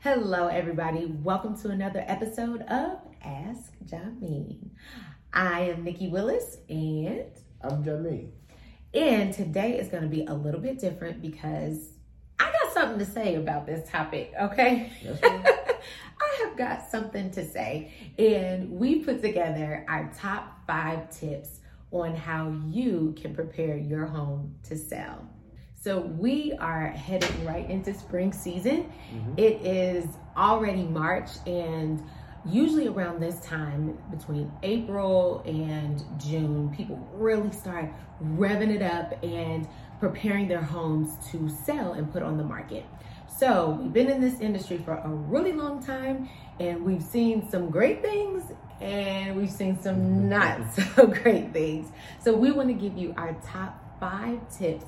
Hello, everybody. Welcome to another episode of Ask Jameen. I am Nikki Willis, and I'm Jameen. And today is going to be a little bit different because I got something to say about this topic, okay? I have got something to say, and we put together our top five tips on how you can prepare your home to sell. So we are heading right into spring season. Mm-hmm. It is already March and usually around this time between April and June, people really start revving it up and preparing their homes to sell and put on the market. So, we've been in this industry for a really long time and we've seen some great things and we've seen some not so great things. So, we want to give you our top five tips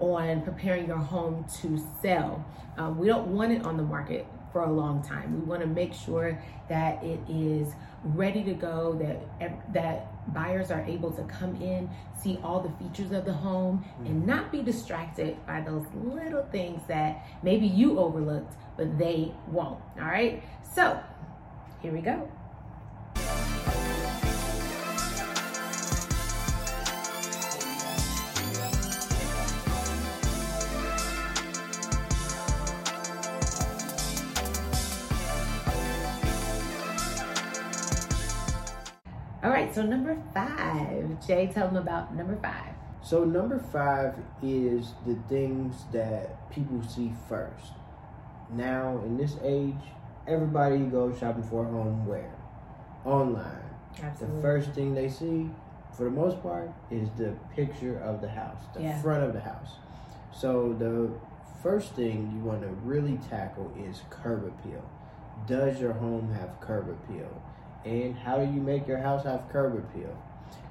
on preparing your home to sell. Um, we don't want it on the market for a long time. We want to make sure that it is ready to go, that that buyers are able to come in, see all the features of the home, and mm-hmm. not be distracted by those little things that maybe you overlooked, but they won't. All right. So here we go. All right, so number five. Jay, tell them about number five. So number five is the things that people see first. Now, in this age, everybody goes shopping for a home where? Online. Absolutely. The first thing they see, for the most part, is the picture of the house, the yeah. front of the house. So the first thing you want to really tackle is curb appeal. Does your home have curb appeal? And how do you make your house have curb appeal?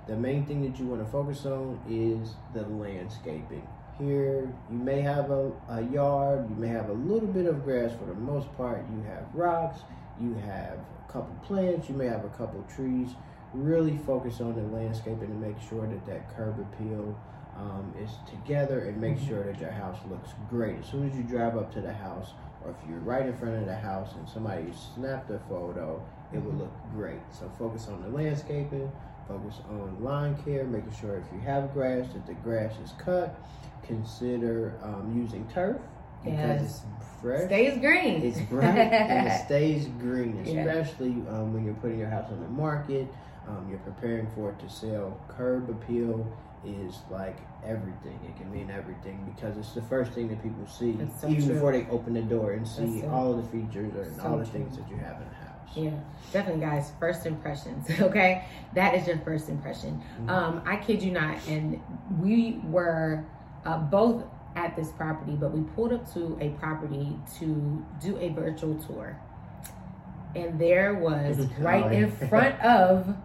The main thing that you want to focus on is the landscaping. Here, you may have a, a yard, you may have a little bit of grass. For the most part, you have rocks, you have a couple plants, you may have a couple trees. Really focus on the landscaping to make sure that that curb appeal um, is together and make mm-hmm. sure that your house looks great. As soon as you drive up to the house, or if you're right in front of the house and somebody snapped a photo, it would look great. So focus on the landscaping, focus on lawn care, making sure if you have grass that the grass is cut. Consider um, using turf because yes. it's fresh. Stays green. It's bright and it stays green, especially yeah. um, when you're putting your house on the market. Um, you're preparing for it to sell. Curb appeal is like everything. It can mean everything because it's the first thing that people see, so even true. before they open the door and see all of the features and so all the true. things that you have in the house. Yeah, definitely, guys. First impressions, okay? That is your first impression. Mm-hmm. Um, I kid you not, and we were uh, both at this property, but we pulled up to a property to do a virtual tour, and there was right in front of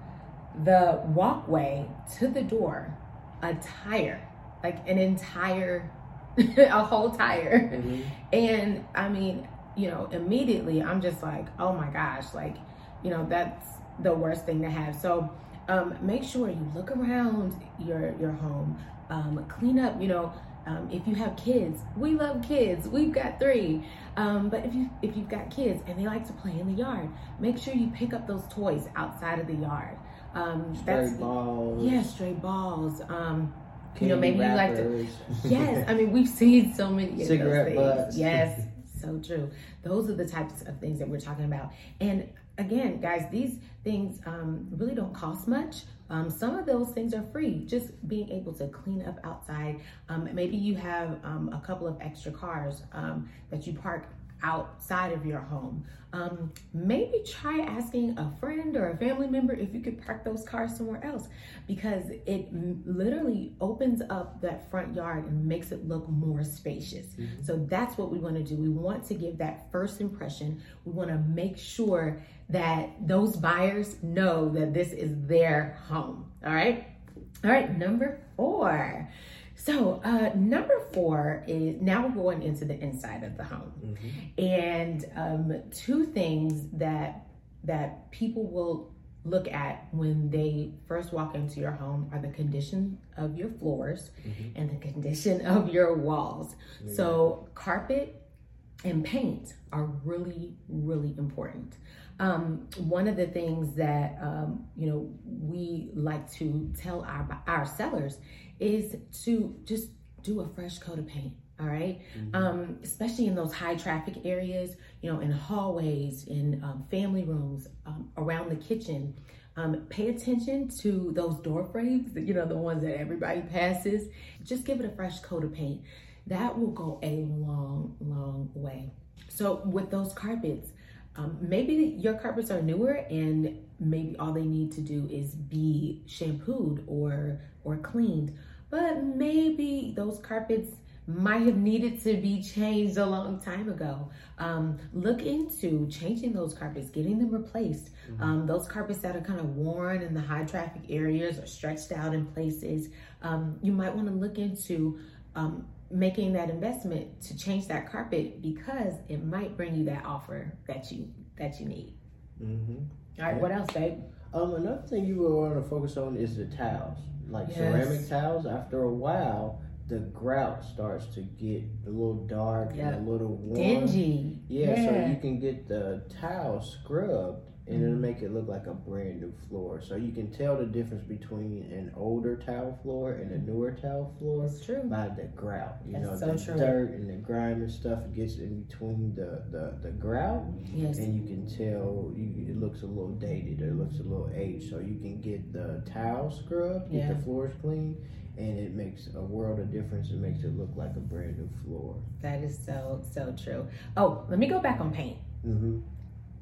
the walkway to the door a tire, like an entire, a whole tire, mm-hmm. and I mean you know, immediately I'm just like, oh my gosh, like, you know, that's the worst thing to have. So um, make sure you look around your your home, um, clean up. You know, um, if you have kids, we love kids. We've got three. Um, but if you if you've got kids and they like to play in the yard, make sure you pick up those toys outside of the yard. Um, stray that's, balls. Yeah, stray balls. Um, you know, maybe wrappers. you like to. Yes, I mean we've seen so many cigarette butts. Yes, so true. Those are the types of things that we're talking about. And again, guys, these things um, really don't cost much. Um, some of those things are free. Just being able to clean up outside. Um, maybe you have um, a couple of extra cars um, that you park outside of your home. Um, maybe try asking a friend or a family member if you could park those cars somewhere else because it literally opens up that front yard and makes it look more spacious. Mm-hmm. So that's what we want to do. We want to give that first impression. We want to make sure that those buyers know that this is their home. All right. All right. Number four. So, uh, number four is now we're going into the inside of the home, mm-hmm. and um, two things that that people will look at when they first walk into your home are the condition of your floors mm-hmm. and the condition of your walls. So, carpet and paint are really, really important. Um, one of the things that um, you know we like to tell our our sellers is to just do a fresh coat of paint. All right? mm-hmm. um, especially in those high traffic areas, you know, in hallways, in um, family rooms, um, around the kitchen. Um, pay attention to those door frames, you know, the ones that everybody passes. Just give it a fresh coat of paint. That will go a long, long way. So, with those carpets, um, maybe your carpets are newer and maybe all they need to do is be shampooed or or cleaned but maybe those carpets might have needed to be changed a long time ago. Um, look into changing those carpets, getting them replaced. Mm-hmm. Um, those carpets that are kind of worn in the high traffic areas or stretched out in places, um, you might want to look into um, making that investment to change that carpet because it might bring you that offer that you that you need. Mm-hmm. All right, yeah. what else, babe? Um, another thing you would want to focus on is the towels. Like yes. ceramic tiles, after a while, the grout starts to get a little dark yep. and a little warm. Dingy. Yeah, yeah, so you can get the tile scrubbed and mm-hmm. it'll make it look like a brand new floor. So you can tell the difference between an older tile floor and a newer tile floor That's true. by the grout. You That's know, so the true. dirt and the grime and stuff gets in between the, the, the grout. Yes. And you can tell you, it looks a little dated or it looks a little aged. So you can get the tile scrubbed, get yeah. the floors clean, and it makes a world of difference. It makes it look like a brand new floor. That is so, so true. Oh, let me go back on paint. Mm-hmm.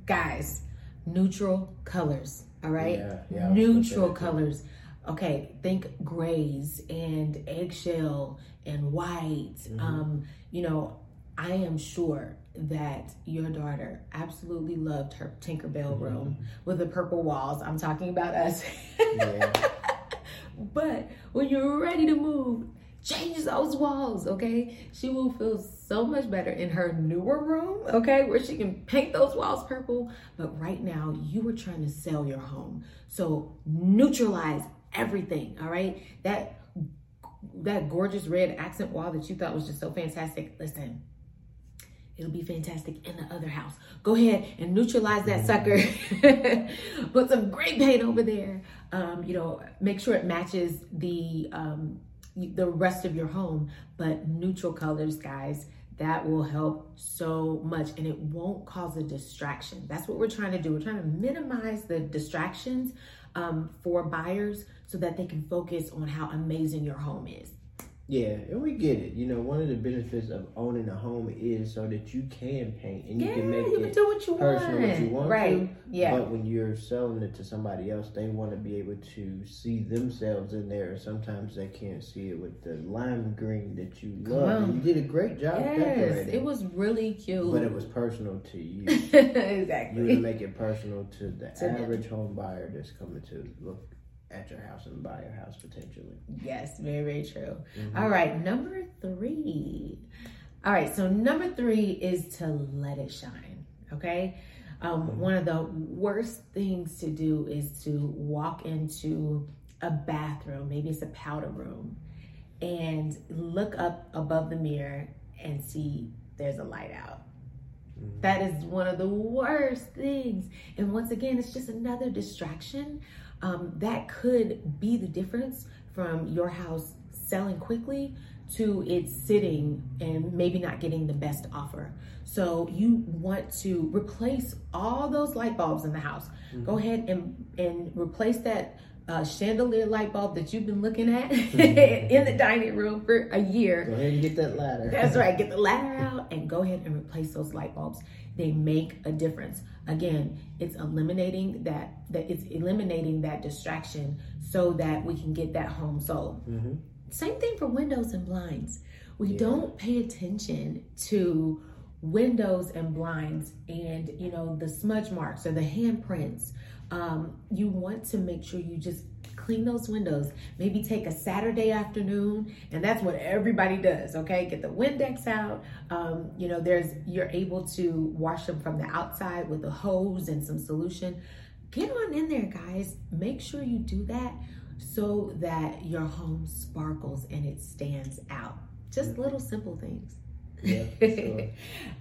Guys, neutral colors. All right, yeah, yeah, neutral colors. Okay, think grays and eggshell and white. Mm-hmm. Um, you know, I am sure that your daughter absolutely loved her Tinkerbell mm-hmm. room with the purple walls. I'm talking about us. Yeah. but when you're ready to move, change those walls, okay? She will feel so much better in her newer room, okay, where she can paint those walls purple. But right now, you are trying to sell your home. So neutralize everything, all right? That that gorgeous red accent wall that you thought was just so fantastic. Listen, it'll be fantastic in the other house. Go ahead and neutralize that sucker. Put some great paint over there. Um, you know, make sure it matches the um, the rest of your home, but neutral colors, guys, that will help so much and it won't cause a distraction. That's what we're trying to do. We're trying to minimize the distractions um, for buyers so that they can focus on how amazing your home is. Yeah, and we get it. You know, one of the benefits of owning a home is so that you can paint and you yeah, can make you it do what you personal want. what you want right. to. Yeah. But when you're selling it to somebody else, they want to be able to see themselves in there. Sometimes they can't see it with the lime green that you love. And you did a great job yes, decorating. It was really cute. But it was personal to you. exactly. You make it personal to the average home buyer that's coming to look at your house and buy your house potentially. Yes, very, very true. Mm-hmm. All right, number three. All right, so number three is to let it shine. Okay. Um, mm-hmm. One of the worst things to do is to walk into a bathroom, maybe it's a powder room, and look up above the mirror and see there's a light out. Mm-hmm. That is one of the worst things. And once again, it's just another distraction um, that could be the difference from your house selling quickly to it sitting and maybe not getting the best offer. So you want to replace all those light bulbs in the house. Mm-hmm. Go ahead and and replace that uh, chandelier light bulb that you've been looking at in the dining room for a year. Go ahead and get that ladder. That's right. Get the ladder out and go ahead and replace those light bulbs. They make a difference. Again, it's eliminating that that it's eliminating that distraction so that we can get that home sold. Mm-hmm. Same thing for windows and blinds. We yeah. don't pay attention to windows and blinds and you know the smudge marks or the handprints um, you want to make sure you just clean those windows. Maybe take a Saturday afternoon, and that's what everybody does. Okay, get the Windex out. Um, you know, there's you're able to wash them from the outside with a hose and some solution. Get on in there, guys. Make sure you do that so that your home sparkles and it stands out. Just little simple things. Yeah, sure.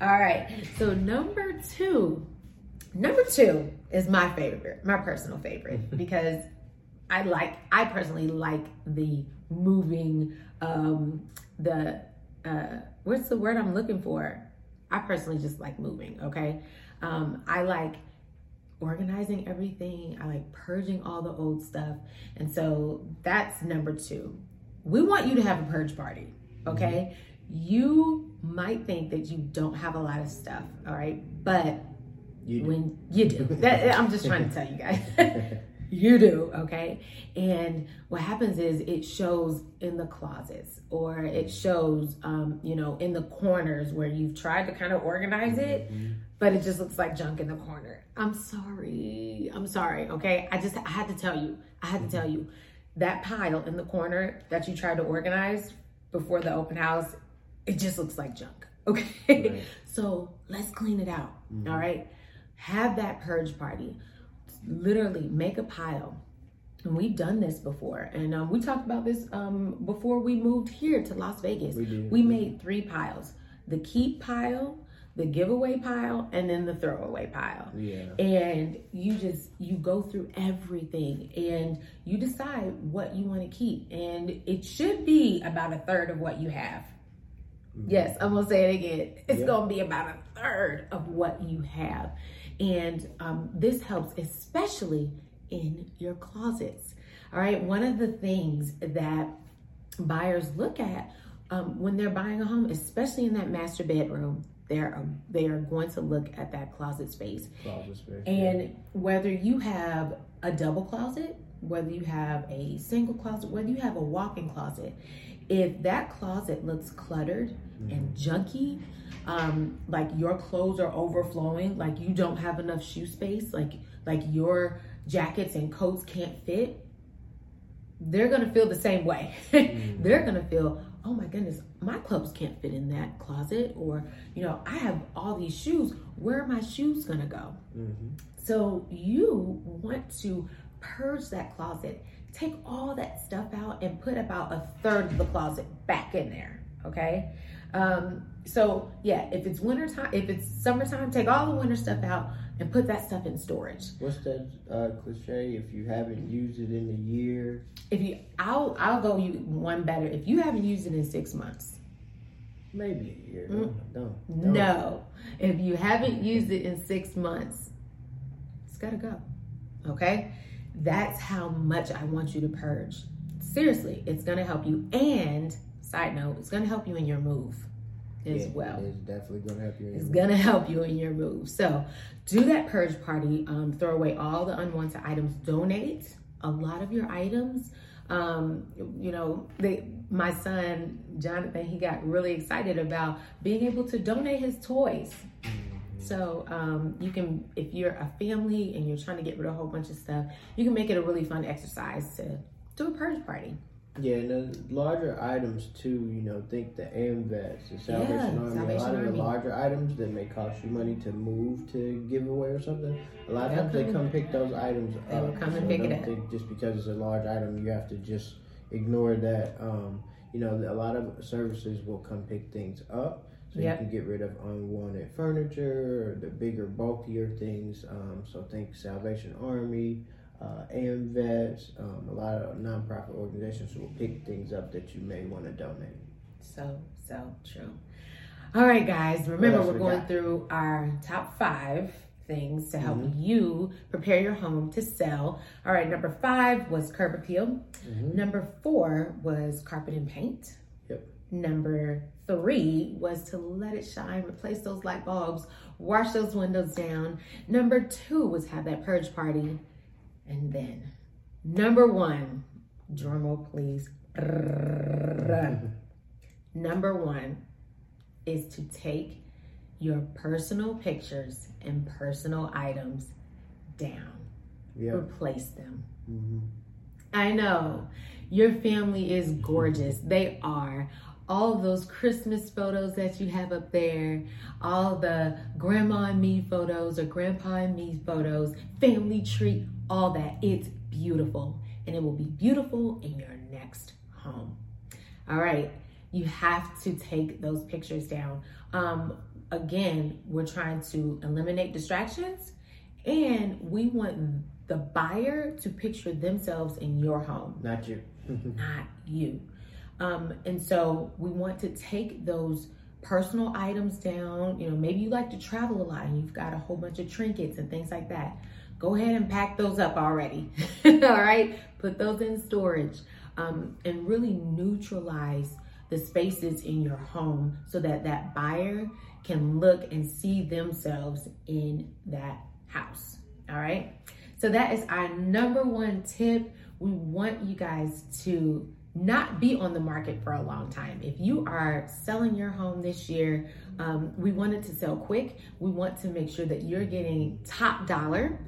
All right. So number two, number two is my favorite, my personal favorite, because I like, I personally like the moving, um, the, uh, what's the word I'm looking for? I personally just like moving. Okay. Um, I like organizing everything. I like purging all the old stuff. And so that's number two. We want you to have a purge party. Okay. You might think that you don't have a lot of stuff. All right. But You when you do, that, I'm just trying to tell you guys. you do, okay? And what happens is it shows in the closets or it shows, um, you know, in the corners where you've tried to kind of organize it, Mhm. but it just looks like junk in the corner. I'm sorry. I'm sorry, okay? I just, I had to tell you, I had to tell you that pile in the corner that you tried to organize before the open house, it just looks like junk, okay? Right. So let's clean it out. Mhm. All right. Have that purge party. Literally make a pile. And we've done this before. And um, we talked about this um, before we moved here to Las Vegas. We did. We made three piles the keep pile, the giveaway pile, and then the throwaway pile Yeah. and you just you go through everything and you decide what you want to keep and it should be about a third of what you have yes i'm gonna say it again it's Yeah. gonna be about a third of what you have and um, this helps especially in your closets all right one of the things that buyers look at um, when they're buying a home especially in that master bedroom they're um, they are going to look at that closet space Closet space. and whether you have a double closet, whether you have a single closet, whether you have a walk in closet, if that closet looks cluttered and junky, um, like your clothes are overflowing, like you don't have enough shoe space, like like your jackets and coats can't fit, they're gonna feel the same way. they're gonna feel, oh my goodness, my clothes can't fit in that closet, or you know, I have all these shoes. Where are my shoes gonna go? Mhm. So you want to purge that closet, take all that stuff out, and put about a third of the closet back in there. Okay. Um, so yeah, if it's winter time, if it's summertime, take all the winter stuff out and put that stuff in storage. What's that uh, cliche? If you haven't used it in a year, If you, I'll, I'll go you one better. If you haven't used it in six months, maybe a year. Mm. Don't. No. If you haven't used it in six months, it's got to go. Okay? That's how much I want you to purge. Seriously, it's going to help you. And, side note, it's going to help you in your move as Yeah, well. It's definitely gonna help you. in It's your- gonna help you in your move. So do that purge party. Um, throw away all the unwanted items. Donate a lot of your items. Um, you know, they, my son Jonathan, he got really excited about being able to donate his toys. So um, you can, if you're a family and you're trying to get rid of a whole bunch of stuff, you can make it a really fun exercise to do a purge party. Yeah, and the larger items too. You know, think the AMVETs, the Salvation Yeah, Army. Salvation a lot of the larger items that may cost you money to move to give away or something. A lot of times they come- pick those items they up. will come and pick it don't up. think just because it's a large item, you have to just ignore that. Um, you know, a lot of services will come pick things up. So Yep. you can get rid of unwanted furniture or the bigger, bulkier things. Um, so think Salvation Army, uh, AMVETs, um, a lot of nonprofit organizations will pick things up that you may want to donate. So, so true. All right, guys, remember we're we going got? through our top five things to help Mhm. you prepare your home to sell. All right, number five was curb appeal. Mhm. Number four was carpet and paint. Yep. Number three was to let it shine, replace those light bulbs, wash those windows down. Number two was have that purge party. And then number one, drum roll please. Number one is to take your personal pictures and personal items down, Yeah. replace them. hmm I know your family is gorgeous. They are. All those Christmas photos that you have up there, all the grandma and me photos or grandpa and me photos, family tree, all that. It's beautiful. And it will be beautiful in your next home. All right. you have to take those pictures down. Um, again, we're trying to eliminate distractions and we want the buyer to picture themselves in your home, not you. not you. Um, and so we want to take those personal items down. You know, maybe you like to travel a lot and you've got a whole bunch of trinkets and things like that. Go ahead and pack those up already. All right, put those in storage um, and really neutralize the spaces in your home so that that buyer can look and see themselves in that house. All right. So that is our number one tip. We want you guys to not be on the market for a long time. If you are selling your home this year, um, we want it to sell quick. We want to make sure that you're getting top dollar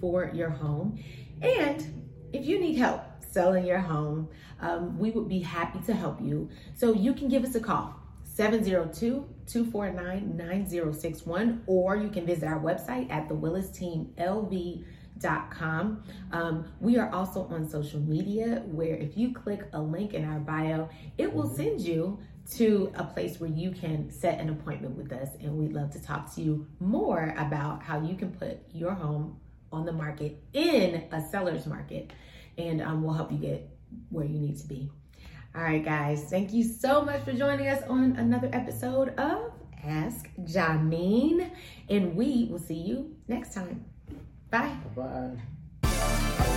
for your home. And if you need help selling your home, um, we would be happy to help you. So you can give us a call. 702-249-9061 or you can visit our website at thewillisteamlv.com. Um, we are also on social media where if you click a link in our bio, it will send you to a place where you can set an appointment with us and we'd love to talk to you more about how you can put your home on the market in a seller's market and um, we'll help you get where you need to be. All right, guys, thank you so much for joining us on another episode of Ask Jameen, and we will see you next time. Bye. Bye.